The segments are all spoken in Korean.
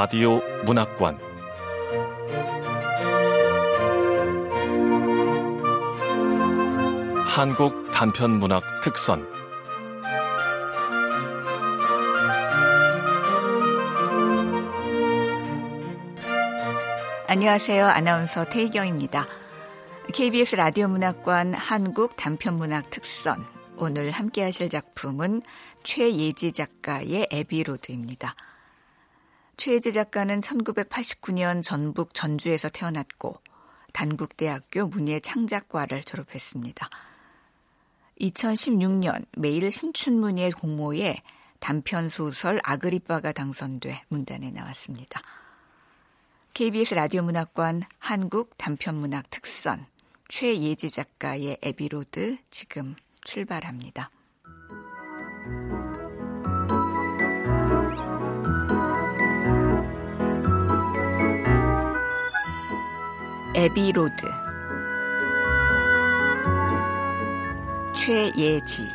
라디오 문학관 한국 단편 문학 특선 안녕하세요. 아나운서 태희경입니다. KBS 라디오 문학관 한국 단편 문학 특선 오늘 함께 하실 작품은 최예지 작가의 에비로드입니다. 최예지 작가는 1989년 전북 전주에서 태어났고 단국대학교 문예 창작과를 졸업했습니다. 2016년 매일 신춘문예 공모에 단편 소설 아그리빠가 당선돼 문단에 나왔습니다. KBS 라디오 문학관 한국 단편문학 특선 최예지 작가의 에비로드 지금 출발합니다. 에비로드 최예지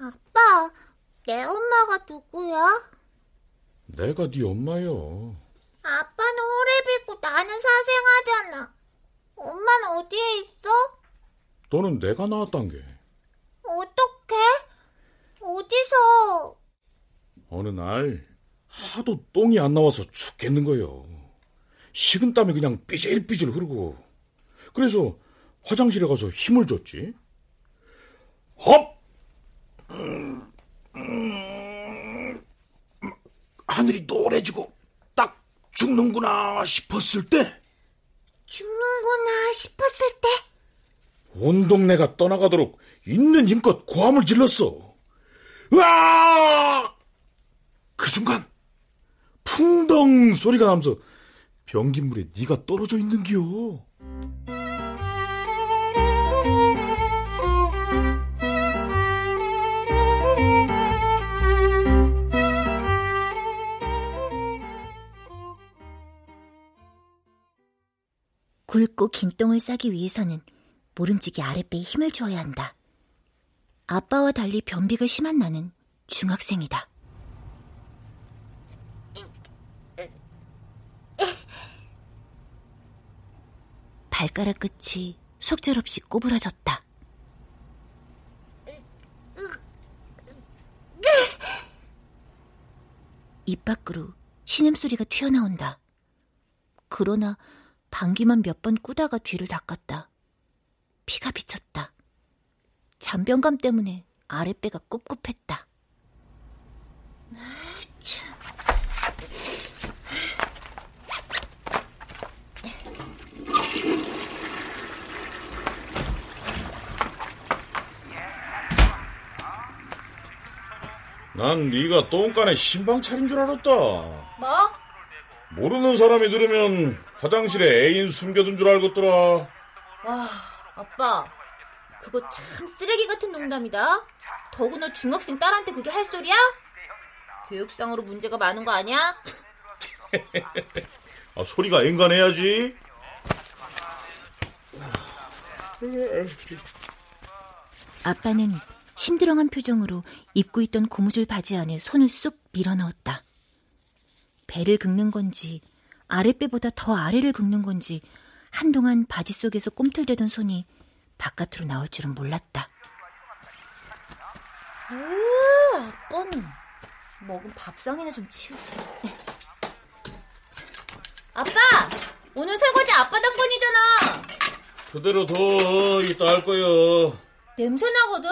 아빠, 내 엄마가 누구야? 내가 네 엄마요. 아빠는 호래비고 나는 사생하잖아. 엄마는 어디에 있어? 너는 내가 낳았단 게. 어떻게? 어디서? 어느 날 하도 똥이 안 나와서 죽겠는 거요. 식은 땀이 그냥 삐질삐질 흐르고. 그래서 화장실에 가서 힘을 줬지. 헙! 하늘이 노래지고 딱 죽는구나 싶었을 때 죽는구나 싶었을 때? 온 동네가 떠나가도록 있는 힘껏 고함을 질렀어. 으아! 그 순간 풍덩 소리가 나면서 변기물에 네가 떨어져 있는겨. 굵고 긴 똥을 싸기 위해서는 모름지기 아랫배에 힘을 주어야 한다. 아빠와 달리 변비가 심한 나는 중학생이다. 발가락 끝이 속절없이 꼬부라졌다. 입 밖으로 신음소리가 튀어나온다. 그러나 방귀만 몇 번 꾸다가 뒤를 닦았다. 피가 비쳤다. 잔병감 때문에 아랫배가 꿉꿉했다. 난 네가 똥간에 신방 차린 줄 알았다. 뭐? 모르는 사람이 들으면 화장실에 애인 숨겨둔 줄 알겠더라. 와, 아빠. 그거 참 쓰레기 같은 농담이다. 더구나 중학생 딸한테 그게 할 소리야? 교육상으로 문제가 많은 거 아니야? 아, 소리가 앵간해야지. 아빠는 심드렁한 표정으로 입고 있던 고무줄 바지 안에 손을 쑥 밀어넣었다. 배를 긁는 건지 아랫배보다 더 아래를 긁는 건지 한동안 바지 속에서 꿈틀대던 손이 바깥으로 나올 줄은 몰랐다. 으, 아빠는 먹은 밥상이나 좀 치우지. 아빠! 오늘 설거지 아빠 당번이잖아. 그대로 둬. 이따 할 거요. 냄새 나거든?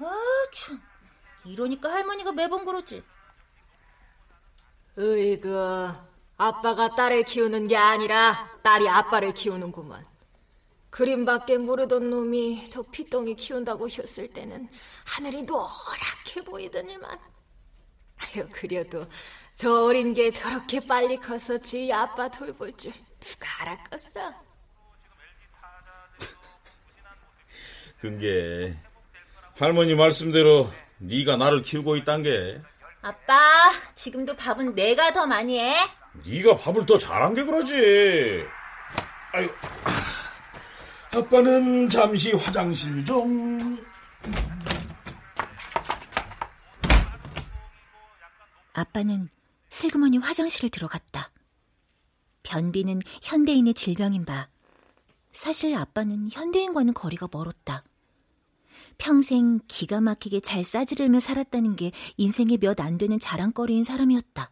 아, 참. 이러니까 할머니가 매번 그러지. 으이그, 아빠가 딸을 키우는 게 아니라 딸이 아빠를 키우는구먼. 그림밖에 모르던 놈이 저 피덩이 키운다고 했을 때는 하늘이 노랗게 보이더니만. 아유, 그래도 저 어린 게 저렇게 빨리 커서 지 아빠 돌볼 줄 누가 알았겠어? 근게 할머니 말씀대로 네가 나를 키우고 있단 게 아빠, 지금도 밥은 내가 더 많이 해. 네가 밥을 더 잘한 게 그러지. 아유, 아빠는 잠시 화장실 좀. 아빠는 슬그머니 화장실을 들어갔다. 변비는 현대인의 질병인 바 사실 아빠는 현대인과는 거리가 멀었다. 평생 기가 막히게 잘 싸지르며 살았다는 게 인생의 몇 안 되는 자랑거리인 사람이었다.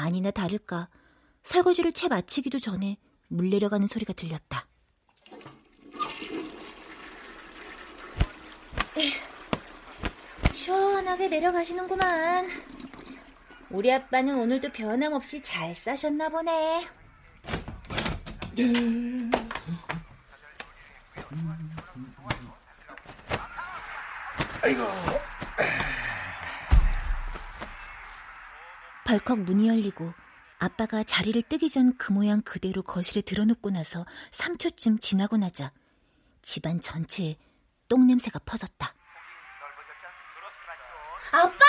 아니나 다를까 설거지를 채 마치기도 전에 물 내려가는 소리가 들렸다. 시원하게 내려가시는구만. 우리 아빠는 오늘도 변함없이 잘 싸셨나 보네. 아이고. 벌컥 문이 열리고 아빠가 자리를 뜨기 전 그 모양 그대로 거실에 들어눕고 나서 3초쯤 지나고 나자 집안 전체에 똥냄새가 퍼졌다. 아빠!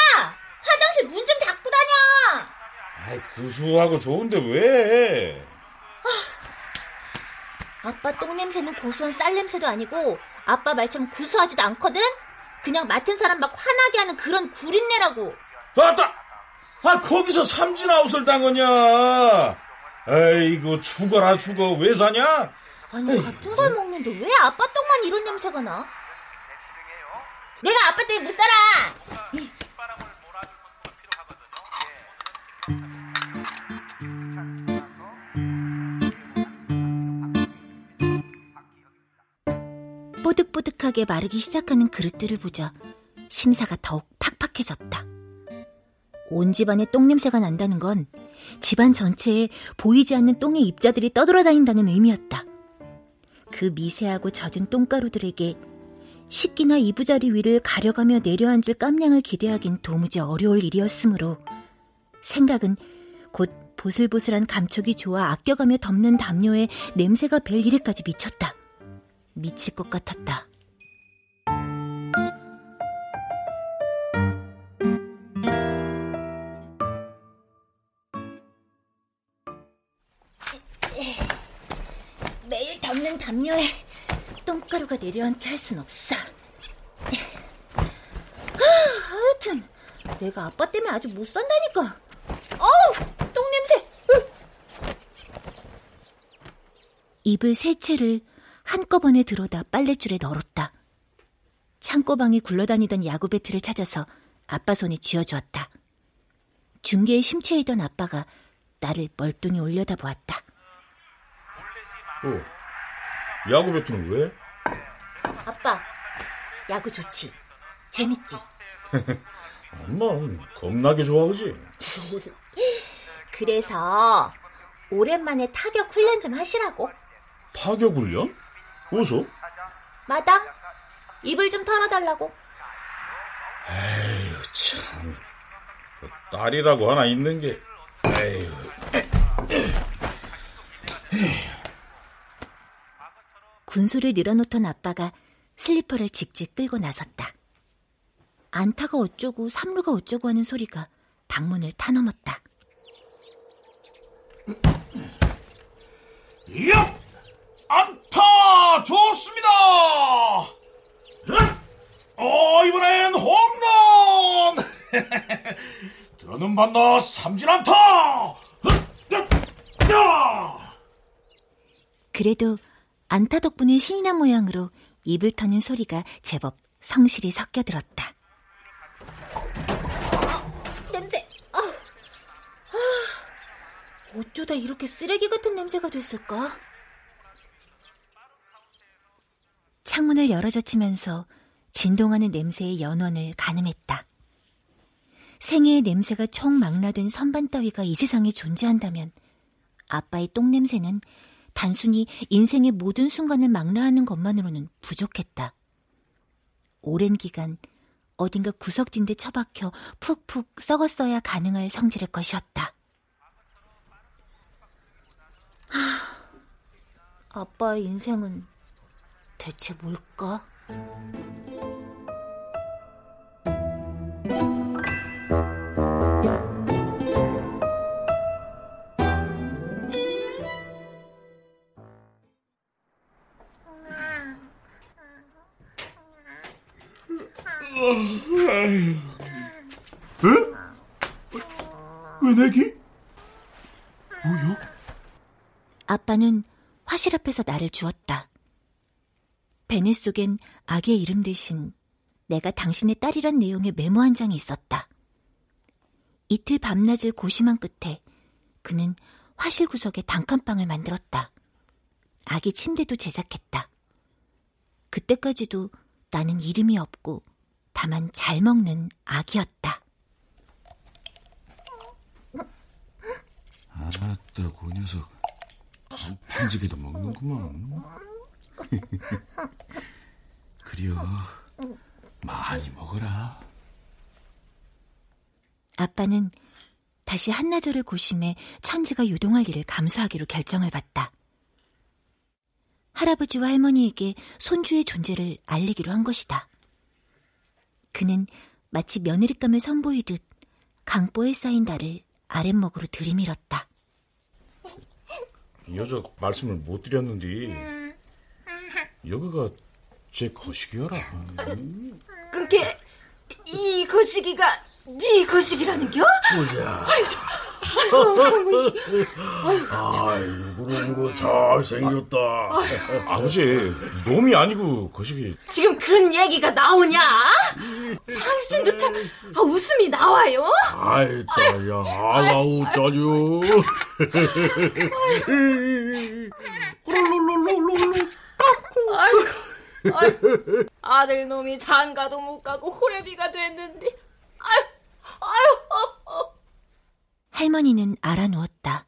화장실 문 좀 닫고 다녀! 아이, 구수하고 좋은데 왜? 아빠 똥냄새는 고소한 쌀냄새도 아니고 아빠 말처럼 구수하지도 않거든? 그냥 맡은 사람 막 화나게 하는 그런 구린내라고. 아따! 아, 거기서 삼진아웃을 당하냐? 아이고, 죽어라, 죽어. 왜 사냐? 아니 같은 걸 먹는데 왜 아빠 똥만 이런 냄새가 나? 내가 아빠 때문에 못 살아! 뽀득뽀득하게 마르기 시작하는 그릇들을 보자 심사가 더욱 팍팍해졌다. 온 집안에 똥냄새가 난다는 건 집안 전체에 보이지 않는 똥의 입자들이 떠돌아다닌다는 의미였다. 그 미세하고 젖은 똥가루들에게 식기나 이부자리 위를 가려가며 내려앉을 깜냥을 기대하긴 도무지 어려울 일이었으므로 생각은 곧 보슬보슬한 감촉이 좋아 아껴가며 덮는 담요에 냄새가 벨 이래까지 미쳤다. 미칠 것 같았다. 덮는 담요에 똥가루가 내려앉게 할 순 없어. 아, 하여튼 내가 아빠 때문에 아주 못 산다니까. 어우, 똥 냄새. 입을 세 채를 한꺼번에 들어다 빨랫줄에 널었다. 창고방에 굴러다니던 야구 배트를 찾아서 아빠 손에 쥐어주었다. 중계에 심취해 있던 아빠가 나를 멀뚱히 올려다보았다. 어, 야구 배트는 왜? 아빠, 야구 좋지? 재밌지? 엄마, 겁나게 좋아하지? 그래서 오랜만에 타격 훈련 좀 하시라고. 타격 훈련? 어디서? 마당, 입을 좀 털어달라고. 에휴, 참. 그 딸이라고 하나 있는 게, 에휴. 군소를 늘어놓던 아빠가 슬리퍼를 직직 끌고 나섰다. 안타가 어쩌고 삼루가 어쩌고 하는 소리가 방문을 타넘었다. 야! 안타! 좋습니다! 어, 이번엔 홈런! 들어는 반나 삼진 안타! 그래도 안타 덕분에 신이 난 모양으로 입을 터는 소리가 제법 성실히 섞여 들었다. 냄새! 아, 아, 어쩌다 이렇게 쓰레기 같은 냄새가 됐을까? 창문을 열어젖히면서 진동하는 냄새의 연원을 가늠했다. 생애의 냄새가 총망라된 선반 따위가 이 세상에 존재한다면 아빠의 똥냄새는 단순히 인생의 모든 순간을 망라하는 것만으로는 부족했다. 오랜 기간 어딘가 구석진 데 처박혀 푹푹 썩었어야 가능할 성질의 것이었다. 하, 아빠의 인생은 대체 뭘까? 에? 왜 내기? 뭐요? 아빠는 화실 앞에서 나를 주었다. 베네 속엔 아기의 이름 대신 내가 당신의 딸이란 내용의 메모 한 장이 있었다. 이틀 밤낮을 고심한 끝에 그는 화실 구석에 단칸방을 만들었다. 아기 침대도 제작했다. 그때까지도 나는 이름이 없고 다만 잘 먹는 아기였다. 아따, 그 녀석. 판지게도 먹는구만. 그려, 많이 먹어라. 아빠는 다시 한나절을 고심해 천지가 유동할 일을 감수하기로 결정을 받다. 할아버지와 할머니에게 손주의 존재를 알리기로 한 것이다. 그는 마치 며느리감을 선보이듯 강보에 쌓인 달을 아랫목으로 들이밀었다. 이 녀석 말씀을 못 드렸는데 여기가 제 거식이여라. 그게 이 거시기가 네 거시기라는겨? 보자. 아이고 그런 거 잘 생겼다. 아버지 놈이 아니고 거식이 지금 그런 얘기가 나오냐? 당신도 참 아, 웃음이 나와요? 아이다 야 아가우 짜주. 아이고, 아들 놈이 장가도 못 가고 호래비가 됐는데, 아유, 아유, 어, 어. 할머니는 알아 누웠다.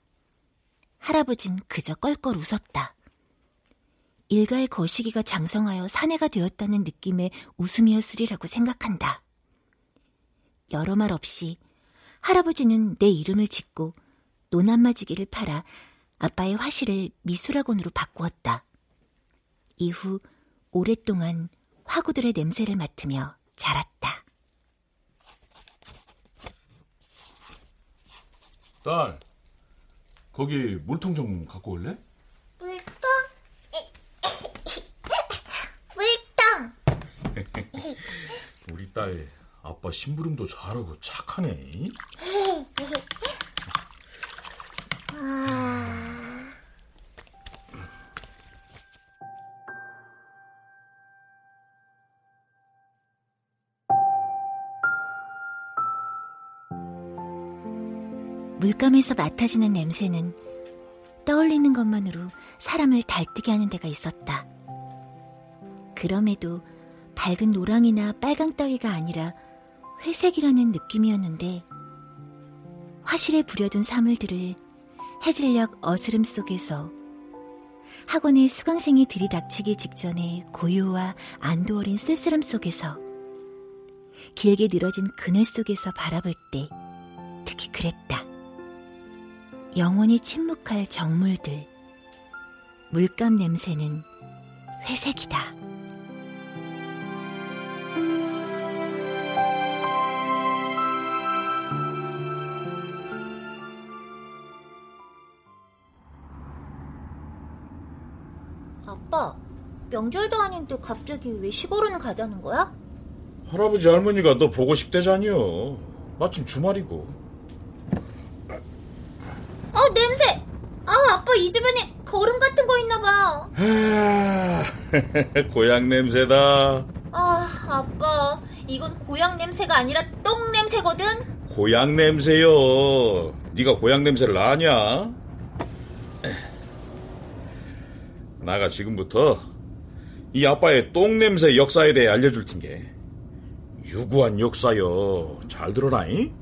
할아버진 그저 껄껄 웃었다. 일가의 거시기가 장성하여 사내가 되었다는 느낌의 웃음이었으리라고 생각한다. 여러 말 없이 할아버지는 내 이름을 짓고 노남마지기를 팔아 아빠의 화실을 미술학원으로 바꾸었다. 이후 오랫동안 화구들의 냄새를 맡으며 자랐다. 딸 거기 물통 좀 갖고 올래? 물통? 물통! 우리 딸 아빠 심부름도 잘하고 착하네. 물감에서 맡아지는 냄새는 떠올리는 것만으로 사람을 달뜨게 하는 데가 있었다. 그럼에도 밝은 노랑이나 빨강 따위가 아니라 회색이라는 느낌이었는데 화실에 부려둔 사물들을 해질녘 어스름 속에서 학원의 수강생이 들이닥치기 직전에 고요와 안도 어린 쓸쓸함 속에서 길게 늘어진 그늘 속에서 바라볼 때 특히 그랬다. 영원히 침묵할 정물들. 물감 냄새는 회색이다. 아빠, 명절도 아닌데 갑자기 왜 시골은 가자는 거야? 할아버지 할머니가 너 보고 싶대잖여. 마침 주말이고. 어, 냄새! 아, 아빠 이 주변에 거름 같은 거 있나 봐. 아, 고향 냄새다. 아, 아빠, 이건 고향 냄새가 아니라 똥 냄새거든? 고향 냄새요. 네가 고향 냄새를 아냐? 나가 지금부터 이 아빠의 똥 냄새 역사에 대해 알려줄 텐게. 유구한 역사요. 잘 들어라잉?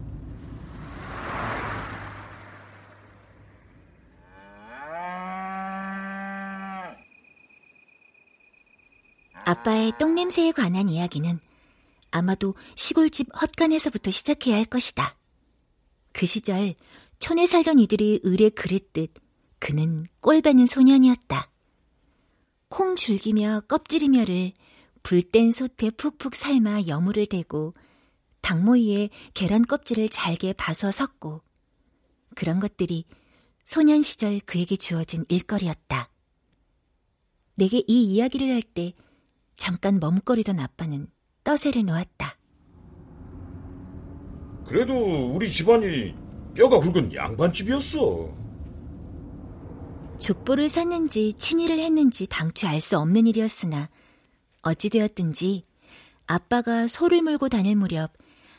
아빠의 똥냄새에 관한 이야기는 아마도 시골집 헛간에서부터 시작해야 할 것이다. 그 시절 촌에 살던 이들이 의뢰 그랬듯 그는 꼴배는 소년이었다. 콩 줄기며 껍질이며를 불뗀 솥에 푹푹 삶아 여물을 대고 닭모이에 계란 껍질을 잘게 봐서 섞고 그런 것들이 소년 시절 그에게 주어진 일거리였다. 내게 이 이야기를 할 때 잠깐 머뭇거리던 아빠는 떠세를 놓았다. 그래도 우리 집안이 뼈가 굵은 양반집이었어. 족보를 샀는지 친일을 했는지 당최 알 수 없는 일이었으나 어찌되었든지 아빠가 소를 몰고 다닐 무렵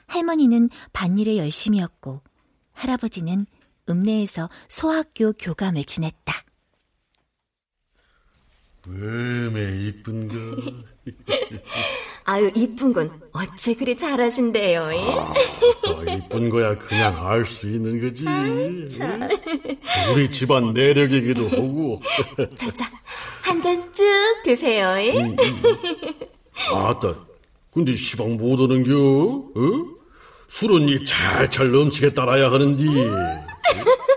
할머니는 밭일에 열심이었고 할아버지는 읍내에서 소학교 교감을 지냈다. 왜매 이쁜 거. 아유 이쁜 건 어째 그리 잘하신대요. 아, 또 이쁜 거야 그냥 알 수 있는 거지. 참. 우리 집안 내력이기도 하고. 자자 한 잔 쭉 드세요. 음, 음. 아따, 근데 시방 못 오는겨? 어? 술은 이 잘잘 넘치게 따라야 하는디.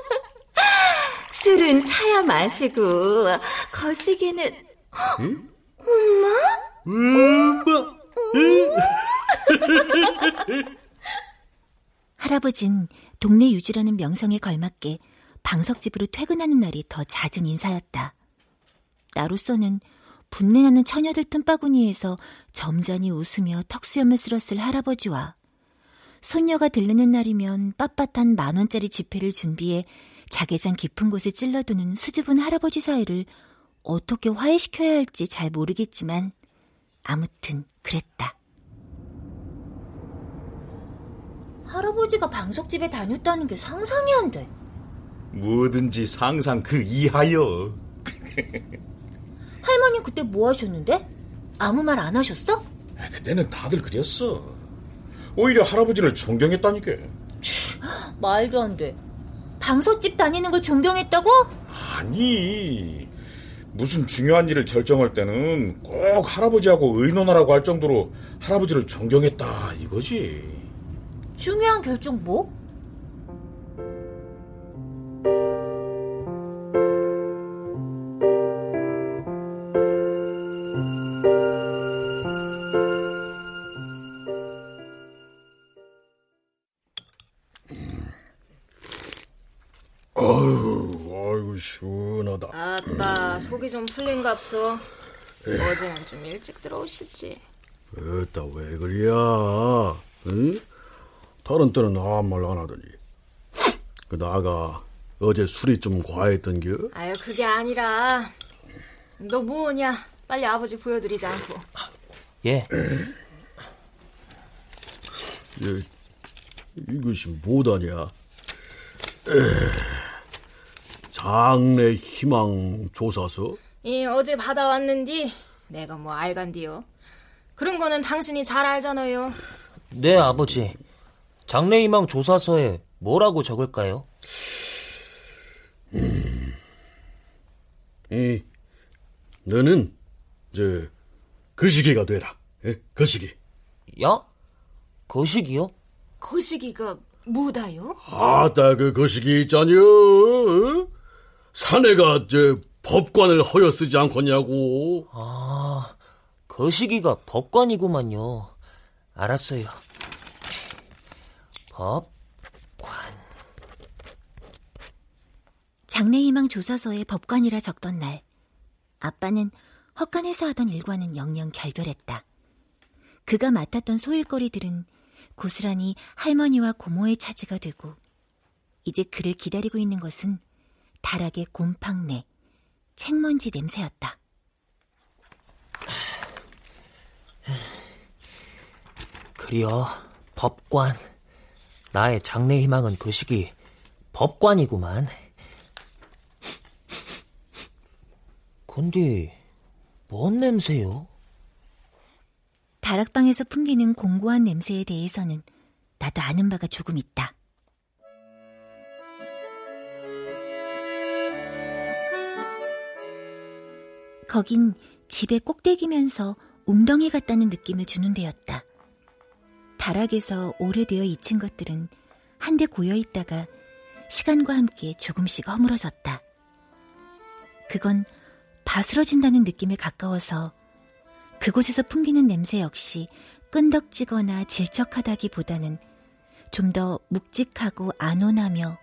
술은 차야 마시고 거시기는 응? 엄마? 엄마? 할아버진 동네 유지라는 명성에 걸맞게 방석집으로 퇴근하는 날이 더 잦은 인사였다. 나로서는 분내나는 처녀들 틈바구니에서 점잖이 웃으며 턱수염을 쓸었을 할아버지와 손녀가 들르는 날이면 빳빳한 만원짜리 지폐를 준비해 자개장 깊은 곳에 찔러두는 수줍은 할아버지 사이를 어떻게 화해시켜야 할지 잘 모르겠지만 아무튼 그랬다. 할아버지가 방석집에 다녔다는 게 상상이 안 돼. 뭐든지 상상 그 이하여. 할머니 그때 뭐 하셨는데? 아무 말 안 하셨어? 그때는 다들 그랬어. 오히려 할아버지를 존경했다니까. 말도 안 돼. 방석집 다니는 걸 존경했다고? 아니. 무슨 중요한 일을 결정할 때는 꼭 할아버지하고 의논하라고 할 정도로 할아버지를 존경했다 이거지. 중요한 결정 뭐? 속이 좀 풀린갑소. 어제는 좀 일찍 들어오시지. 어따, 왜 그래야? 응? 다른 때는 아무 말 안 하더니. 그 나가 어제 술이 좀 과했던겨? 아유, 그게 아니라. 너 뭐냐? 빨리 아버지 보여드리지 않고. 예. 예, 이것이 뭐다냐? 장래 희망 조사서? 예, 어제 받아왔는디 내가 뭐 알간디요. 그런 거는 당신이 잘 알잖아요. 네, 아버지. 장래 희망 조사서에 뭐라고 적을까요? 음, 이 너는 저 거시기가 되라. 예? 거시기. 야? 거시기요? 거시기가 뭐다요? 아따 그 거시기 있잖여. 사내가 저 법관을 허여 쓰지 않겠냐고. 아, 거시기가 법관이구만요. 알았어요. 법관. 장래희망 조사서에 법관이라 적던 날, 아빠는 헛간에서 하던 일과는 영영 결별했다. 그가 맡았던 소일거리들은 고스란히 할머니와 고모의 차지가 되고, 이제 그를 기다리고 있는 것은 다락의 곰팡내, 책먼지 냄새였다. 그리어 법관. 나의 장래 희망은 그 시기 법관이구만. 근데 뭔 냄새요? 다락방에서 풍기는 공고한 냄새에 대해서는 나도 아는 바가 조금 있다. 거긴 집에 꼭대기면서 웅덩이 같다는 느낌을 주는 데였다. 다락에서 오래되어 잊힌 것들은 한데 고여 있다가 시간과 함께 조금씩 허물어졌다. 그건 바스러진다는 느낌에 가까워서 그곳에서 풍기는 냄새 역시 끈덕지거나 질척하다기보다는 좀 더 묵직하고 안온하며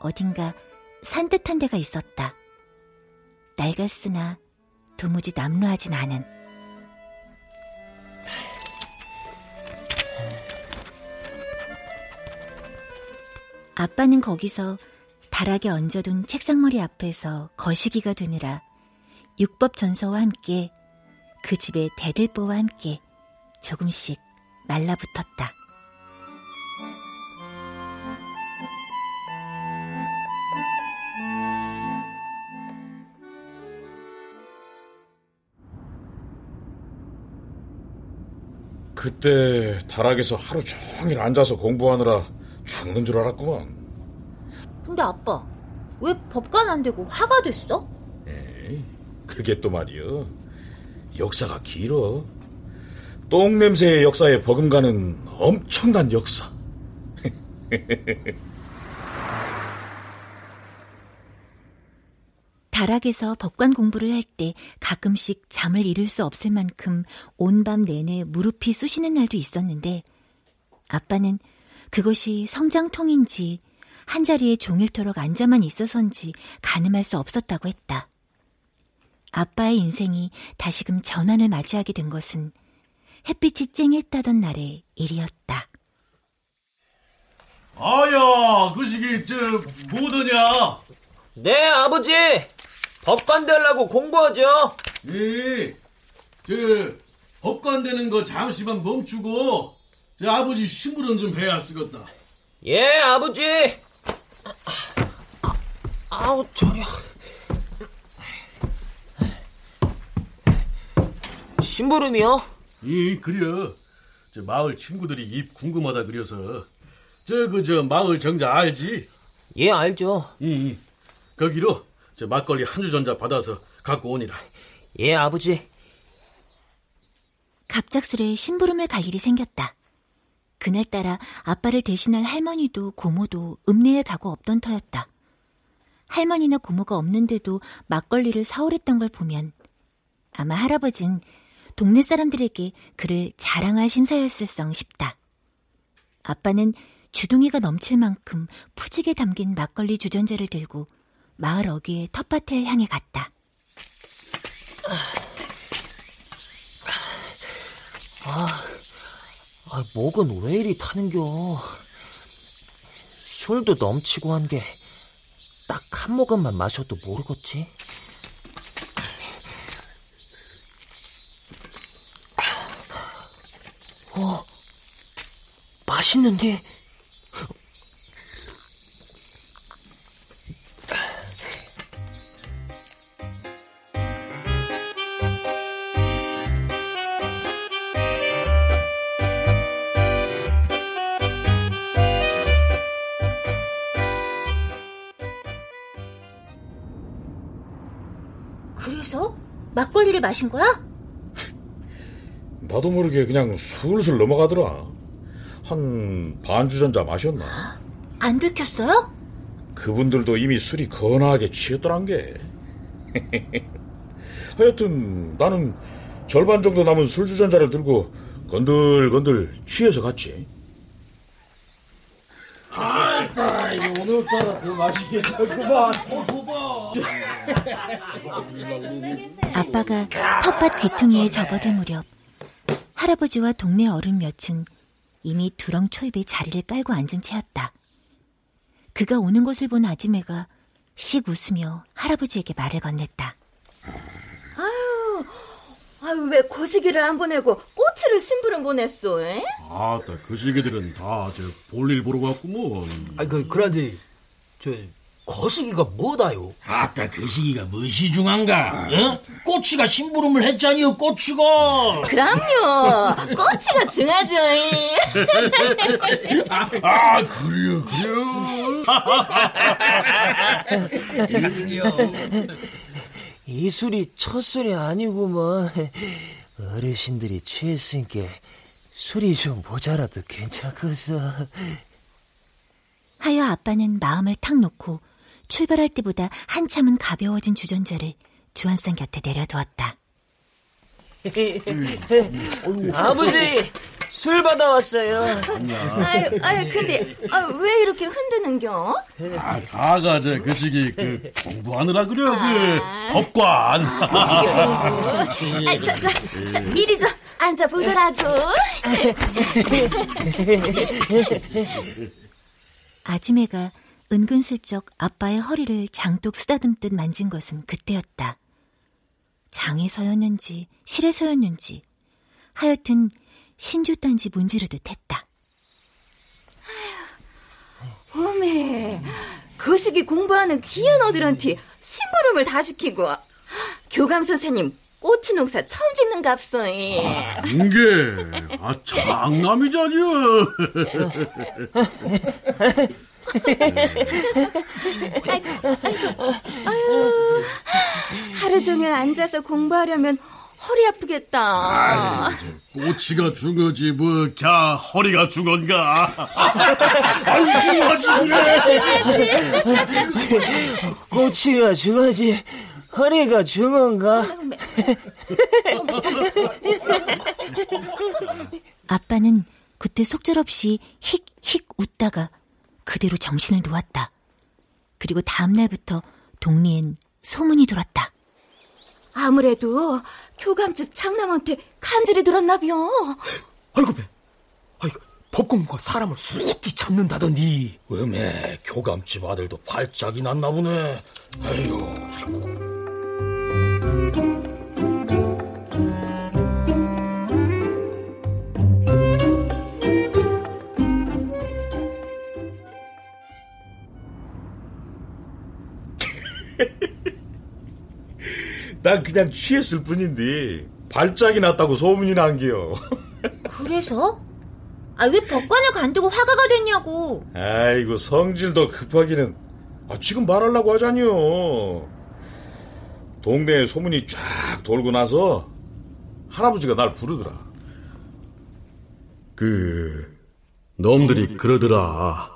어딘가 산뜻한 데가 있었다. 낡았으나 도무지 남루하진 않은. 아빠는 거기서 다락에 얹어둔 책상머리 앞에서 거시기가 되느라 육법 전서와 함께 그 집의 대들보와 함께 조금씩 말라붙었다. 그때 다락에서 하루 종일 앉아서 공부하느라 죽는 줄 알았구만. 근데 아빠, 왜 법관 안 되고 화가 됐어? 에이, 그게 또 말이여. 역사가 길어. 똥 냄새의 역사에 버금가는 엄청난 역사. 다락에서 법관 공부를 할 때 가끔씩 잠을 이룰 수 없을 만큼 온 밤 내내 무릎이 쑤시는 날도 있었는데 아빠는 그것이 성장통인지 한자리에 종일토록 앉아만 있어서인지 가늠할 수 없었다고 했다. 아빠의 인생이 다시금 전환을 맞이하게 된 것은 햇빛이 쨍했다던 날의 일이었다. 아야, 그 시기, 저, 뭐더냐? 네, 아버지! 법관 되려고 공부하죠? 예, 저, 법관 되는 거 잠시만 멈추고, 저 아버지 심부름 좀 해야 쓰겠다. 예, 아버지! 아우, 저려. 심부름이요? 이, 그려. 저 마을 친구들이 입 궁금하다 그려서. 저, 그, 저, 마을 정자 알지? 예, 알죠. 이, 거기로 저 막걸리 한 주전자 받아서 갖고 오니라. 예, 아버지. 갑작스레 심부름을 갈 일이 생겼다. 그날따라 아빠를 대신할 할머니도 고모도 읍내에 가고 없던 터였다. 할머니나 고모가 없는데도 막걸리를 사오랬던 걸 보면 아마 할아버진 동네 사람들에게 그를 자랑할 심사였을 성 싶다. 아빠는 주둥이가 넘칠 만큼 푸지게 담긴 막걸리 주전자를 들고 마을 어귀의 텃밭을 향해 갔다. 아, 아, 목은 왜 이리 타는겨? 술도 넘치고 한 게 딱 한 모금만 마셔도 모르겠지? 어, 맛있는데? 막걸리를 마신 거야? 나도 모르게 그냥 술술 넘어가더라. 한 반주전자 마셨나? 안 들켰어요? 그분들도 이미 술이 거나하게 취했더란 게. 하여튼 나는 절반 정도 남은 술주전자를 들고 건들건들 취해서 갔지. 아따, 이거 오늘따라 더 맛있겠다구만. 아빠가 텃밭 귀퉁이에 접어들 무렵 할아버지와 동네 어른 몇은 이미 두렁 초입에 자리를 깔고 앉은 채였다. 그가 오는 것을 본 아지매가 씩 웃으며 할아버지에게 말을 건넸다. 아유, 아유 왜 고시기를 안 보내고 꼬치를 심부름 보냈어? 에? 아따, 그 시기들은 다 저 볼일 보러 갔구먼. 아, 그, 그런데, 저, 거시기가 뭐다요? 아따 그 시기가 무엇이 중한가? 어? 꼬치가 심부름을 했잖니요 꼬치가 그럼요. 꼬치가 중하죠. 아 그래요 그래요 이 술이 첫 술이 아니구먼. 어르신들이 취했으니까 술이 좀 모자라도 괜찮겠어. 하여 아빠는 마음을 탁 놓고 출발할 때보다 한참은 가벼워진 주전자를 주한상 곁에 내려두었다. 아버지, 술 받아왔어요. 아유, 아유, 근데 아, 왜 이렇게 흔드는겨? 아, 다가 저그 시기 그 공부하느라 그래 그 법관. 아, 자, 자, 자, 이리 좀 앉아 보더라고. 아지매가 은근슬쩍 아빠의 허리를 장독 쓰다듬듯 만진 것은 그때였다. 장에 서였는지 실에 서였는지 하여튼 신주단지 문지르듯 했다. 어메, 거시기 공부하는 귀한 어들한테 심부름을 다 시키고 교감 선생님 꼬치 농사 처음 짓는 값소. 인게 아 장남이잖여. 아유, 하루 종일 앉아서 공부하려면 허리 아프겠다. 꼬치가 중어지 뭐, 갸 허리가 중언가. 아유, 중어지 그래. 꼬치가 중어지 허리가 중언가. 아빠는 그때 속절없이 힉힉 웃다가 그대로 정신을 놓았다. 그리고 다음날부터 동리엔 소문이 돌았다. 아무래도 교감집 장남한테 간질이 들었나벼. 아이고 배. 아이고 법공과 사람을 수리띠 잡는다더니. 음에 교감집 아들도 발작이 났나 보네. 아이고. 아이고. 난 그냥 취했을 뿐인데 발작이 났다고 소문이 난 게요. 그래서? 아, 왜 법관을 간두고 화가가 됐냐고. 아이고, 성질도 급하기는. 아, 지금 말하려고 하자니요. 동네에 소문이 쫙 돌고 나서 할아버지가 날 부르더라. 그, 놈들이 그러더라.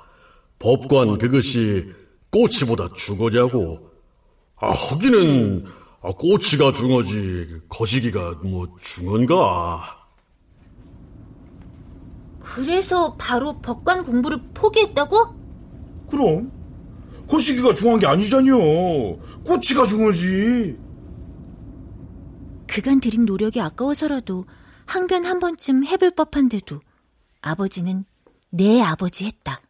법관 그것이 꼬치보다 죽어자고. 아, 하기는, 아, 꼬치가 중어지, 거시기가 뭐 중언가. 그래서 바로 법관 공부를 포기했다고? 그럼 거시기가 중한 게 아니잖요. 꼬치가 중어지. 그간 들인 노력이 아까워서라도 항변 한 번쯤 해볼 법한데도 아버지는 내 아버지 했다.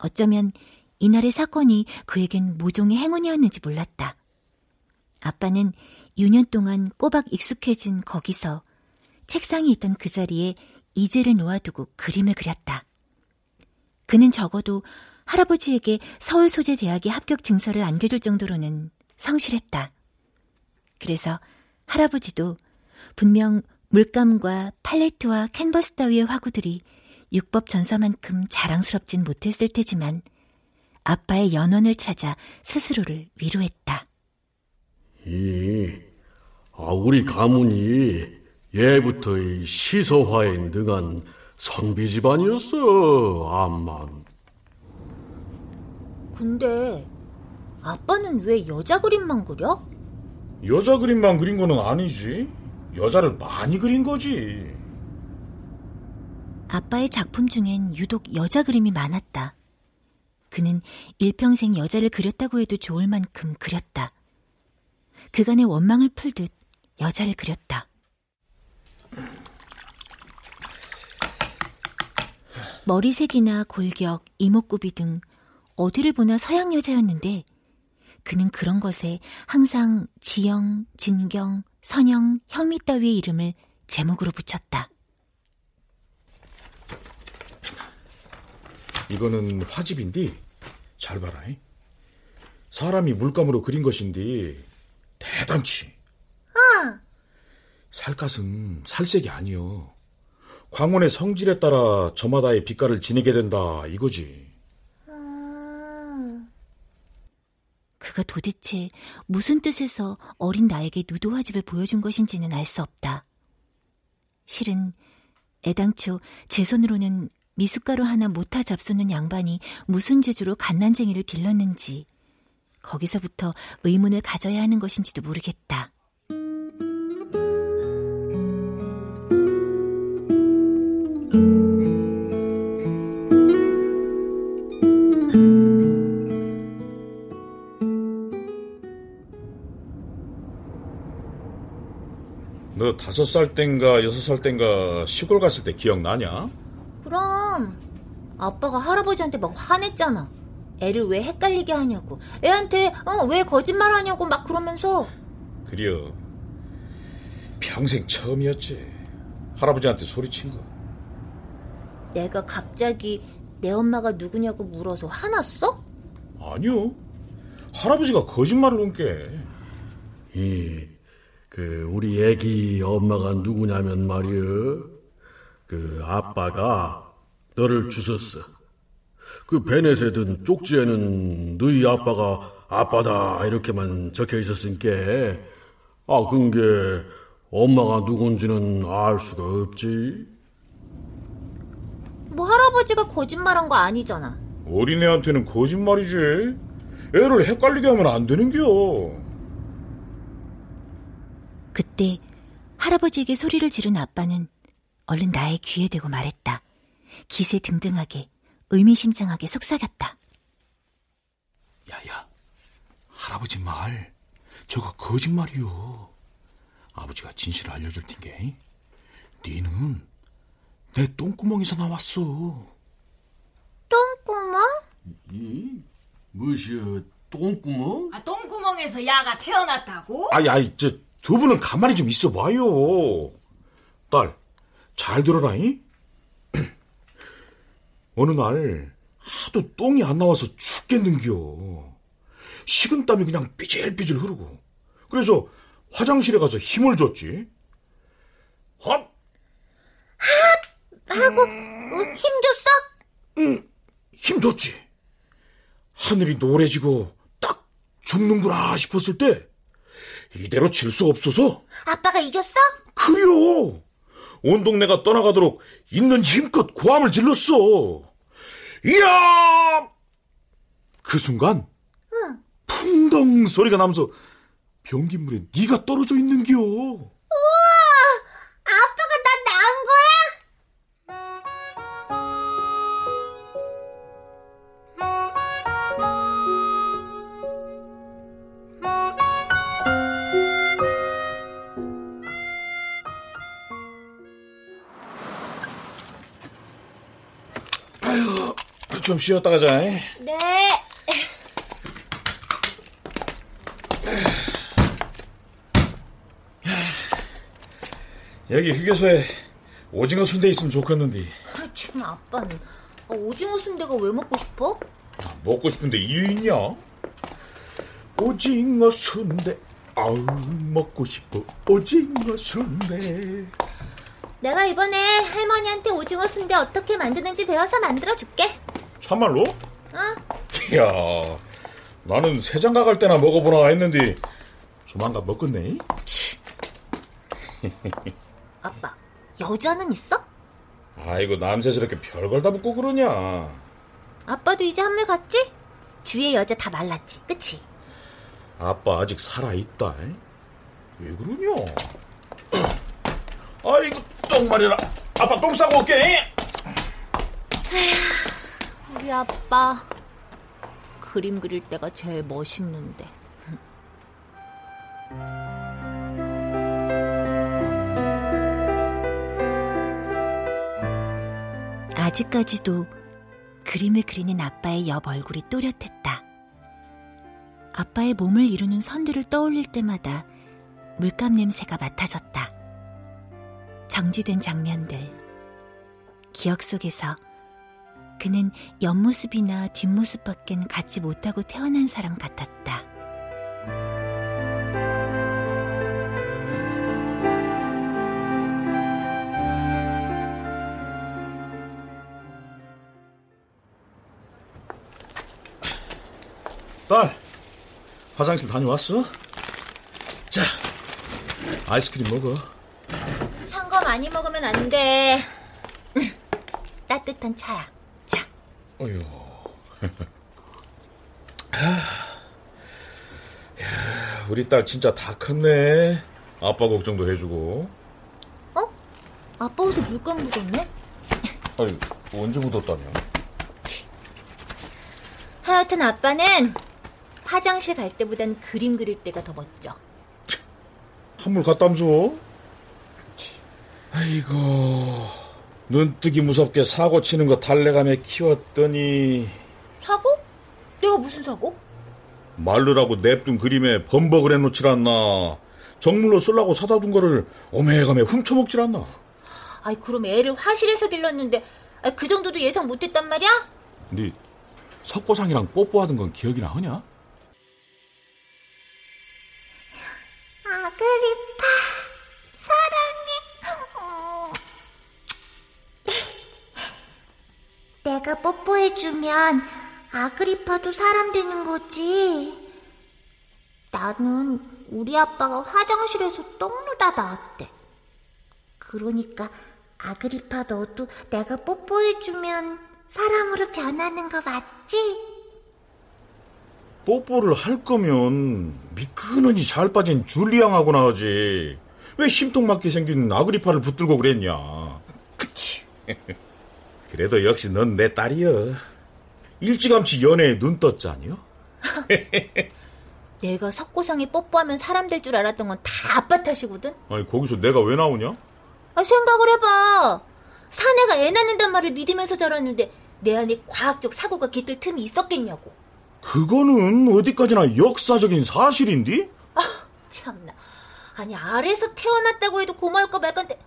어쩌면 이날의 사건이 그에겐 모종의 행운이었는지 몰랐다. 아빠는 6년 동안 꼬박 익숙해진 거기서 책상이 있던 그 자리에 이제를 놓아두고 그림을 그렸다. 그는 적어도 할아버지에게 서울 소재 대학의 합격 증서를 안겨줄 정도로는 성실했다. 그래서 할아버지도 분명 물감과 팔레트와 캔버스 따위의 화구들이 육법 전서만큼 자랑스럽진 못했을 테지만 아빠의 연원을 찾아 스스로를 위로했다. 이, 아, 우리 가문이 예부터 이 시서화에 능한 선비 집안이었어, 암만. 근데 아빠는 왜 여자 그림만 그려? 여자 그림만 그린 거는 아니지. 여자를 많이 그린 거지. 아빠의 작품 중엔 유독 여자 그림이 많았다. 그는 일평생 여자를 그렸다고 해도 좋을 만큼 그렸다. 그간의 원망을 풀듯 여자를 그렸다. 머리색이나 골격, 이목구비 등 어디를 보나 서양 여자였는데 그는 그런 것에 항상 지영, 진경, 선영, 형미 따위의 이름을 제목으로 붙였다. 이거는 화집인데 잘 봐라. 사람이 물감으로 그린 것인데 대단치. 어. 살갗은 살색이 아니요. 광원의 성질에 따라 저마다의 빛깔을 지니게 된다 이거지. 그가 도대체 무슨 뜻에서 어린 나에게 누드 화 집을 보여준 것인지는 알 수 없다. 실은 애당초 제 손으로는 미숫가루 하나 못하 잡수는 양반이 무슨 재주로 갓난쟁이를 길렀는지 거기서부터 의문을 가져야 하는 것인지도 모르겠다. 너 다섯 살 땐가 여섯 살 땐가 시골 갔을 때 기억나냐? 그럼 아빠가 할아버지한테 막 화냈잖아. 애를 왜 헷갈리게 하냐고. 애한테 어, 왜 거짓말 하냐고 막 그러면서. 그려. 평생 처음이었지. 할아버지한테 소리친 거. 내가 갑자기 내 엄마가 누구냐고 물어서 화났어? 아니요. 할아버지가 거짓말을 한게. 이, 그, 우리 애기 엄마가 누구냐면 말이여. 그, 아빠가 너를 주셨어. 그 베넷에 든 쪽지에는 너희 아빠가 아빠다 이렇게만 적혀 있었으니까 아 그게 엄마가 누군지는 알 수가 없지. 뭐 할아버지가 거짓말한 거 아니잖아. 어린애한테는 거짓말이지. 애를 헷갈리게 하면 안 되는겨. 그때 할아버지에게 소리를 지른 아빠는 얼른 나의 귀에 대고 말했다. 기세 등등하게 의미심장하게 속삭였다. 야야, 할아버지 말 저거 거짓말이요. 아버지가 진실을 알려줄 텐게. 니는 내 똥구멍에서 나왔어. 똥구멍? 이 무엇이여 똥구멍? 아, 똥구멍에서 야가 태어났다고? 아이, 아이, 저, 두 분은 가만히 좀 있어 봐요. 딸, 잘 들어라잉? 어느 날, 하도 똥이 안 나와서 죽겠는겨. 식은땀이 그냥 삐질삐질 흐르고. 그래서 화장실에 가서 힘을 줬지. 헛! 하고 어, 힘 줬어? 응, 힘 줬지. 하늘이 노래지고 딱 죽는구나 싶었을 때 이대로 질 수 없어서 아빠가 이겼어? 그려. 온 동네가 떠나가도록 있는 힘껏 고함을 질렀어. 이야! 그 순간 응. 풍덩 소리가 나면서 변기물에 네가 떨어져 있는겨. 좀 쉬었다 가자. 네. 여기 휴게소에 오징어 순대 있으면 좋겠는데 아, 참 아빠는 아, 오징어 순대가 왜 먹고 싶어? 먹고 싶은데 이유 있냐? 오징어 순대 아우 먹고 싶어 오징어 순대 내가 이번에 할머니한테 오징어 순대 어떻게 만드는지 배워서 만들어 줄게. 참말로? 어? 이야 나는 세장가 갈 때나 먹어보나 했는데 조만간 먹겠네 아빠, 여자는 있어? 아이고 남새 저렇게 별걸 다 묻고 그러냐 아빠도 이제 한물 갔지? 주위에 여자 다 말랐지, 그치? 아빠 아직 살아있다 왜 그러냐 아이고 똥 말이라 아빠 똥 싸고 올게 우리 아빠 그림 그릴 때가 제일 멋있는데. 아직까지도 그림을 그리는 아빠의 옆 얼굴이 또렷했다. 아빠의 몸을 이루는 선들을 떠올릴 때마다 물감 냄새가 맡아졌다. 정지된 장면들. 기억 속에서 그는 옆모습이나 뒷모습밖엔 갖지 못하고 태어난 사람 같았다. 딸 화장실 다녀왔어? 자 아이스크림 먹어 찬 거 많이 먹으면 안 돼. 음, 따뜻한 차야. 자. 어휴. 야, 우리 딸 진짜 다 컸네. 아빠 걱정도 해주고. 어? 아빠 옷에 물감 묻었네? 아니, 언제 묻었다냐? 하여튼 아빠는 화장실 갈 때보단 그림 그릴 때가 더 멋져. 한물 갔다면서? 아이고, 눈뜨기 무섭게 사고 치는 거 달래감에 키웠더니 사고? 내가 무슨 사고? 말르라고 냅둔 그림에 범벅을 해놓질 않나 정물로 쓰려고 사다 둔 거를 오매가매 훔쳐먹질 않나 아이 그럼 애를 화실에서 길렀는데 아이, 그 정도도 예상 못했단 말이야? 네 석고상이랑 뽀뽀하던 건 기억이나 하냐? 뽀뽀해주면 아그리파도 사람 되는 거지 나는 우리 아빠가 화장실에서 똥 누다 나왔대 그러니까 아그리파 너도 내가 뽀뽀해주면 사람으로 변하는 거 맞지? 뽀뽀를 할 거면 미끈하니 잘 빠진 줄리앙하고나 하지. 왜 심통 맞게 생긴 아그리파를 붙들고 그랬냐. 그치. 그래도 역시 넌 내 딸이여. 일찌감치 연애에 눈 떴잖여. 내가 석고상에 뽀뽀하면 사람 될 줄 알았던 건 다 아빠 탓이거든? 아니, 거기서 내가 왜 나오냐? 아, 생각을 해봐. 사내가 애 낳는단 말을 믿으면서 자랐는데 내 안에 과학적 사고가 깃들 틈이 있었겠냐고. 그거는 어디까지나 역사적인 사실인데? 아, 참나. 아니, 아래에서 태어났다고 해도 고마울까 말까인데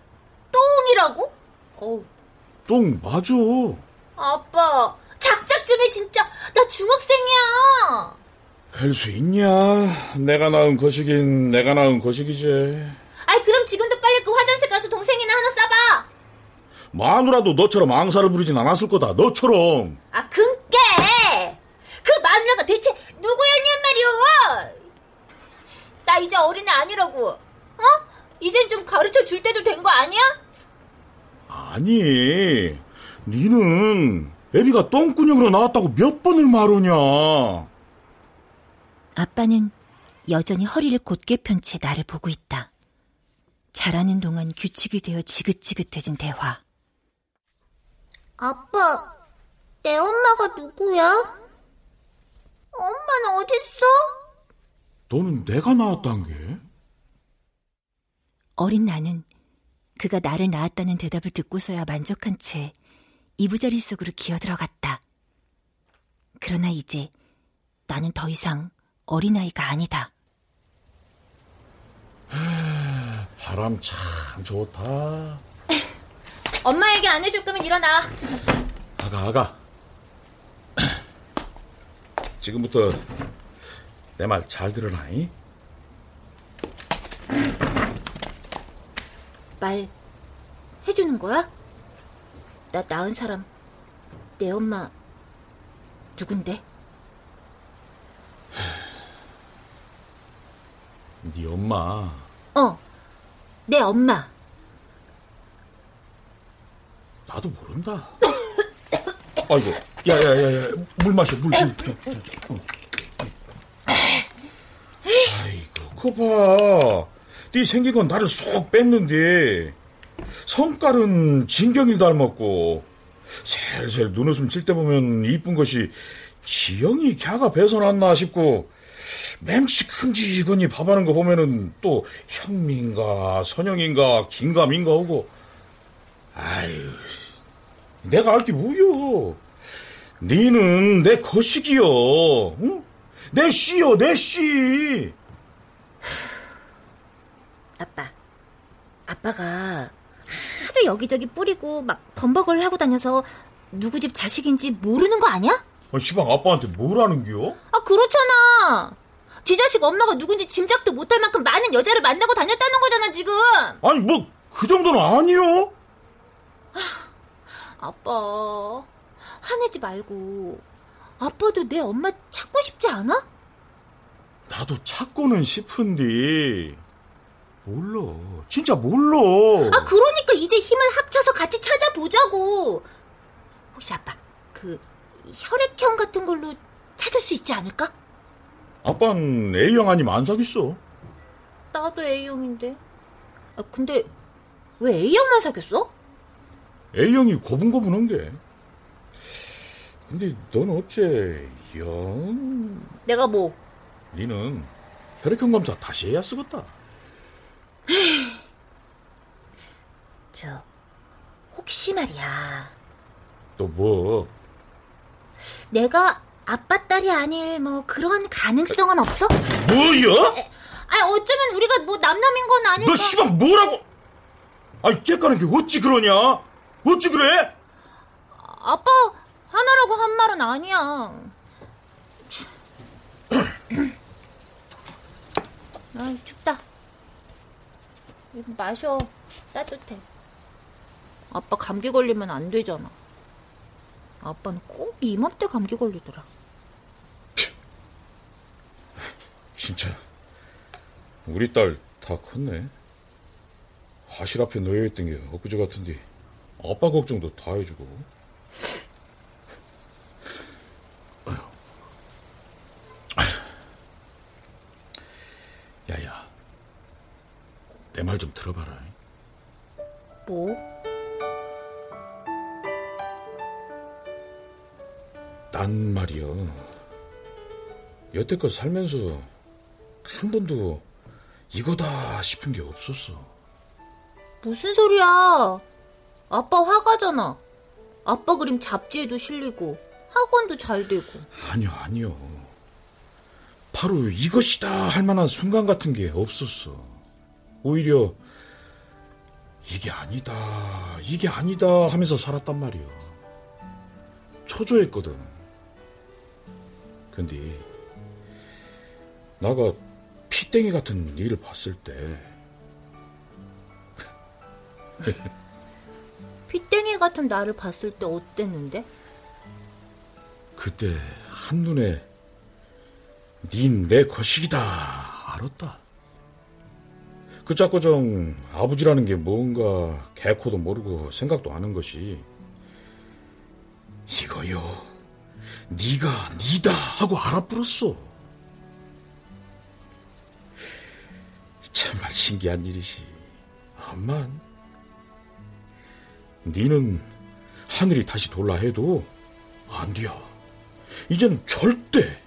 똥이라고? 어우. 똥 맞아. 아빠, 작작 좀 해, 진짜. 나 중학생이야. 할 수 있냐? 내가 낳은 거시긴 내가 낳은 거시기지. 아이, 그럼 지금도 빨리 그 화장실 가서 동생이나 하나 싸봐. 마누라도 너처럼 앙사를 부리진 않았을 거다. 너처럼. 아, 근께! 그 마누라가 대체 누구였냔 말이오! 나 이제 어린애 아니라고. 어? 이젠 좀 가르쳐 줄 때도 된 거 아니야? 아니, 니는 애비가 똥꾸녕으로 나왔다고 몇 번을 말하냐. 아빠는 여전히 허리를 곧게 편 채 나를 보고 있다. 자라는 동안 규칙이 되어 지긋지긋해진 대화. 아빠, 내 엄마가 누구야? 엄마는 어딨어? 너는 내가 낳았단 게? 어린 나는 그가 나를 낳았다는 대답을 듣고서야 만족한 채 이부자리 속으로 기어들어갔다. 그러나 이제 나는 더 이상 어린아이가 아니다. 바람 참 좋다. 엄마 얘기 안 해줄 거면 일어나. 아가, 아가. 지금부터 내 말 잘 들어라, 이? 말 해주는 거야? 나 낳은 사람 내 엄마 누군데? 네 엄마. 어, 내 엄마. 나도 모른다. 아이고, 야야야야, 물 마셔, 물, 물. 저, 저, 저, 어. 아이고, 그 봐. 네 생긴 건 나를 쏙 뺐는데 성깔은 진경일 닮았고 슬슬 눈웃음 칠 때 보면 이쁜 것이 지영이 걔가 배서났나 싶고 맴씨 큼직하니 밥하는 거 보면은 또 형민가 선영인가 긴가민가 하고 아유 내가 알게 뭐여? 니는 내 거식이여 응? 내 씨여 내씨! 아빠. 아빠가 하도 여기저기 뿌리고 막 범벅을 하고 다녀서 누구 집 자식인지 모르는 거 아니야? 아, 시방 아빠한테 뭐라는겨? 아 그렇잖아 지 자식 엄마가 누군지 짐작도 못할 만큼 많은 여자를 만나고 다녔다는 거잖아 지금 아니 뭐 그 정도는 아니요 아빠 화내지 말고 아빠도 내 엄마 찾고 싶지 않아? 나도 찾고는 싶은데 몰라. 진짜 몰라. 아 그러니까 이제 힘을 합쳐서 같이 찾아보자고. 혹시 아빠 그 혈액형 같은 걸로 찾을 수 있지 않을까? 아빤 A형 아니면 안 사귀었어? 나도 A형인데. 아, 근데 왜 A형만 사귀었어? A형이 고분고분한 게. 근데 넌 어째 영 내가 뭐? 니는 혈액형 검사 다시 해야 쓰겠다 저 혹시 말이야. 또 뭐? 내가 아빠 딸이 아닐 뭐 그런 가능성은 없어? 뭐야? 아 어쩌면 우리가 뭐 남남인 건 아닐까? 너 씨발 뭐라고? 아이 째까는 게 어찌 그러냐? 어찌 그래? 아빠 하나라고 한 말은 아니야. 아 춥다. 이거 마셔. 따뜻해. 아빠 감기 걸리면 안 되잖아. 아빠는 꼭 이맘때 감기 걸리더라. 진짜 우리 딸 다 컸네. 화실 앞에 놓여있던 게 엊그제 같은데 아빠 걱정도 다 해주고. 야야, 내 말 좀 들어봐라. 뭐? 난 말이여. 여태껏 살면서 한 번도 이거다 싶은 게 없었어. 무슨 소리야? 아빠 화가잖아. 아빠 그림 잡지에도 실리고 학원도 잘 되고. 아니요, 아니요. 바로 이것이다 할 만한 순간 같은 게 없었어. 오히려 이게 아니다, 이게 아니다 하면서 살았단 말이야. 초조했거든. 근데 나가 피땡이 같은 일을 봤을 때 피땡이 같은 나를 봤을 때 어땠는데? 그때 한눈에 닌내 거식이다 알았다. 그 짝고정 아버지라는 게 뭔가 개코도 모르고 생각도 안한 것이 이거요 네가 니다 하고 알아버렸어. 정말 신기한 일이지. 암만 니는 하늘이 다시 돌라 해도 안 돼요. 이젠 절대.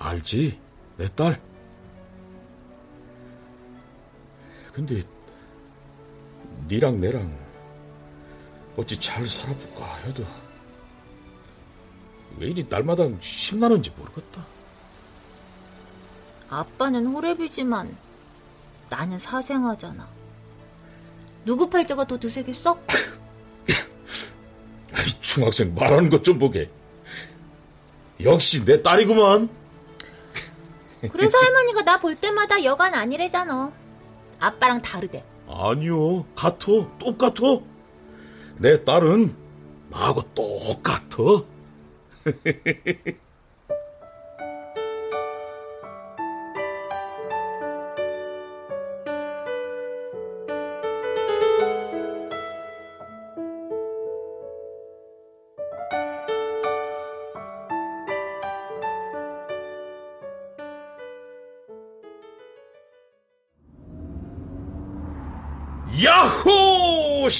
알지? 내 딸. 근데 니랑 내랑 어찌 잘 살아볼까 해도 왜 이리 날마다 심나는지 모르겠다. 아빠는 호랩이지만 나는 사생아잖아. 누구 팔자가 더 드세겠어? 중학생 말하는 것 좀 보게. 역시 내 딸이구만. 그래서 할머니가 나 볼 때마다 여간 아니래잖아. 아빠랑 다르대. 아니요, 같어, 똑같어. 내 딸은 나하고 똑같어.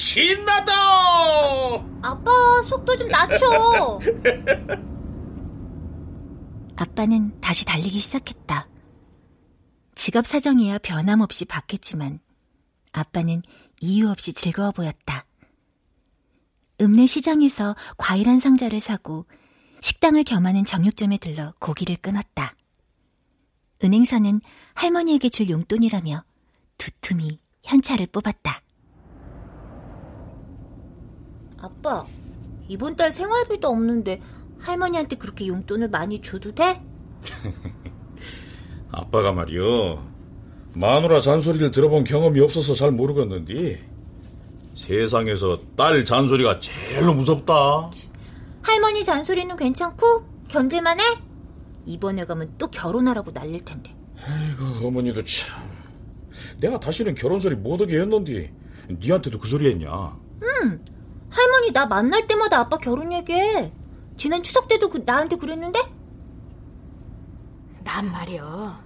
신나다! 아빠, 속도 좀 낮춰! 아빠는 다시 달리기 시작했다. 직업 사정이야 변함없이 바뀌었지만 아빠는 이유 없이 즐거워 보였다. 읍내 시장에서 과일 한 상자를 사고 식당을 겸하는 정육점에 들러 고기를 끊었다. 은행사는 할머니에게 줄 용돈이라며 두툼이 현찰을 뽑았다. 아빠, 이번 달 생활비도 없는데 할머니한테 그렇게 용돈을 많이 줘도 돼? 아빠가 말이요. 마누라 잔소리를 들어본 경험이 없어서 잘 모르겠는데 세상에서 딸 잔소리가 제일로 무섭다. 할머니 잔소리는 괜찮고 견딜만 해? 이번에 가면 또 결혼하라고 날릴 텐데. 아이고 어머니도 참. 내가 다시는 결혼 소리 못하게 했는데 니한테도 그 소리 했냐? 응. 할머니 나 만날 때마다 아빠 결혼 얘기해. 지난 추석 때도 그, 나한테 그랬는데? 난 말이여.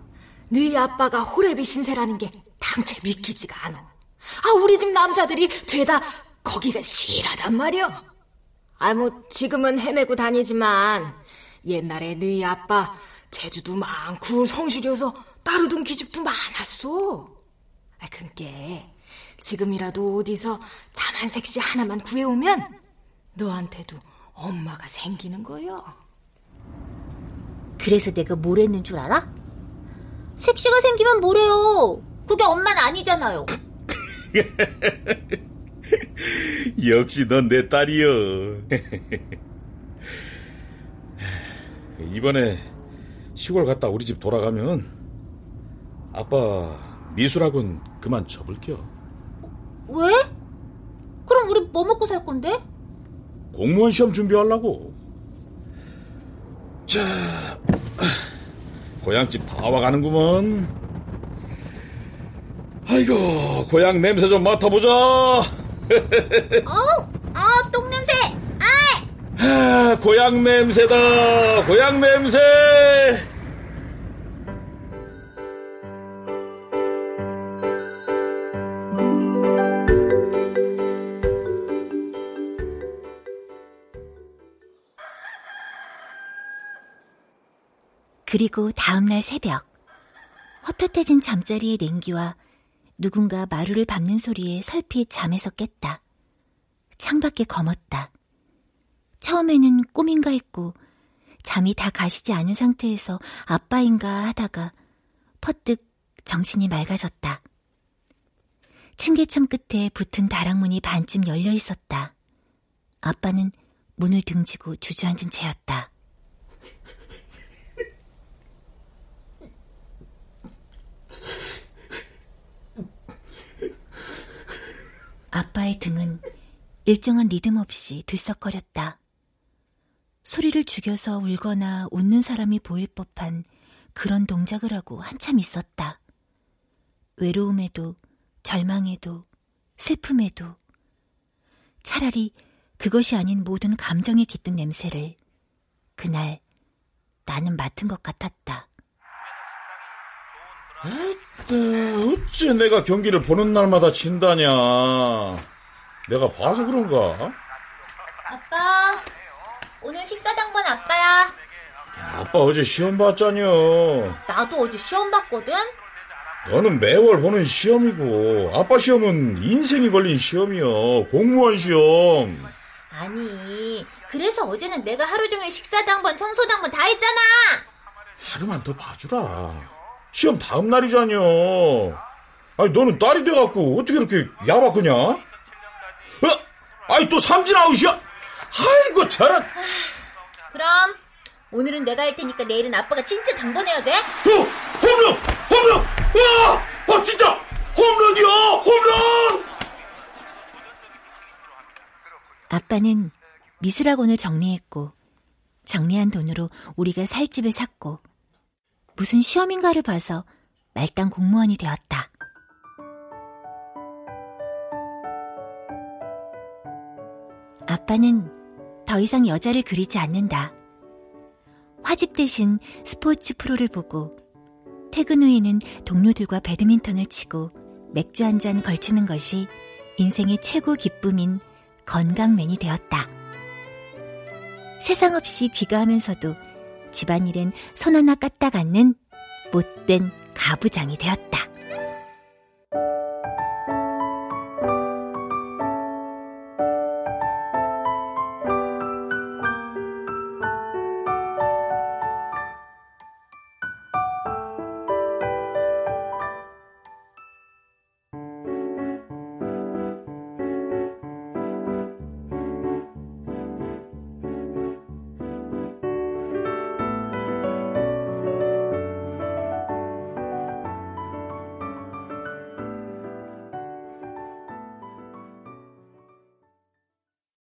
너희 아빠가 호래비 신세라는 게 당최 믿기지가 않아. 아, 우리 집 남자들이 죄다 거기가 실하단 말이여. 아, 뭐, 지금은 헤매고 다니지만, 옛날에 너희 아빠 제주도 많고 성실해서 따르던 기집도 많았어. 아, 그니까 지금이라도 어디서 자만 색시 하나만 구해오면 너한테도 엄마가 생기는 거요. 그래서 내가 뭘 했는 줄 알아? 색시가 생기면 뭐래요? 그게 엄마는 아니잖아요. 역시 넌 내 딸이여. 이번에 시골 갔다 우리 집 돌아가면 아빠 미술학원 그만 접을게요. 왜? 그럼 우리 뭐 먹고 살 건데? 공무원 시험 준비하려고. 자, 고향집 다 와가는구먼. 아이고, 고향 냄새 좀 맡아보자. 어, 어, 똥냄새! 아이! 아, 고향 냄새다. 고향 냄새. 그리고 다음날 새벽 헛헛해진 잠자리의 냉기와 누군가 마루를 밟는 소리에 설핏 잠에서 깼다. 창밖에 검었다. 처음에는 꿈인가 했고 잠이 다 가시지 않은 상태에서 아빠인가 하다가 퍼뜩 정신이 맑아졌다. 층계천 끝에 붙은 다락문이 반쯤 열려 있었다. 아빠는 문을 등지고 주저앉은 채였다. 아빠의 등은 일정한 리듬 없이 들썩거렸다. 소리를 죽여서 울거나 웃는 사람이 보일 법한 그런 동작을 하고 한참 있었다. 외로움에도, 절망에도, 슬픔에도, 차라리 그것이 아닌 모든 감정에 깃든 냄새를 그날 나는 맡은 것 같았다. 어째 내가 경기를 보는 날마다 진다냐. 내가 봐서 그런가? 아빠, 오늘 식사 당번 아빠야. 아빠 어제 시험 봤잖여. 나도 어제 시험 봤거든? 너는 매월 보는 시험이고, 아빠 시험은 인생이 걸린 시험이여. 공무원 시험. 아니, 그래서 어제는 내가 하루 종일 식사 당번, 청소 당번 다 했잖아. 하루만 더 봐주라. 시험 다음 날이잖여. 아니, 너는 딸이 돼갖고 어떻게 이렇게 야박하냐? 어? 아니, 또 삼진 아웃이야? 아이고, 저런. 그럼, 오늘은 내가 할 테니까 내일은 아빠가 진짜 당번해야 돼? 어, 홈런! 홈런! 와! 아, 진짜! 홈런이야! 홈런! 아빠는 미술학원을 정리했고, 정리한 돈으로 우리가 살 집을 샀고, 무슨 시험인가를 봐서 말단 공무원이 되었다. 아빠는 더 이상 여자를 그리지 않는다. 화집 대신 스포츠 프로를 보고 퇴근 후에는 동료들과 배드민턴을 치고 맥주 한 잔 걸치는 것이 인생의 최고 기쁨인 건강맨이 되었다. 세상 없이 귀가하면서도 집안일엔 손 하나 까딱 않는 못된 가부장이 되었다.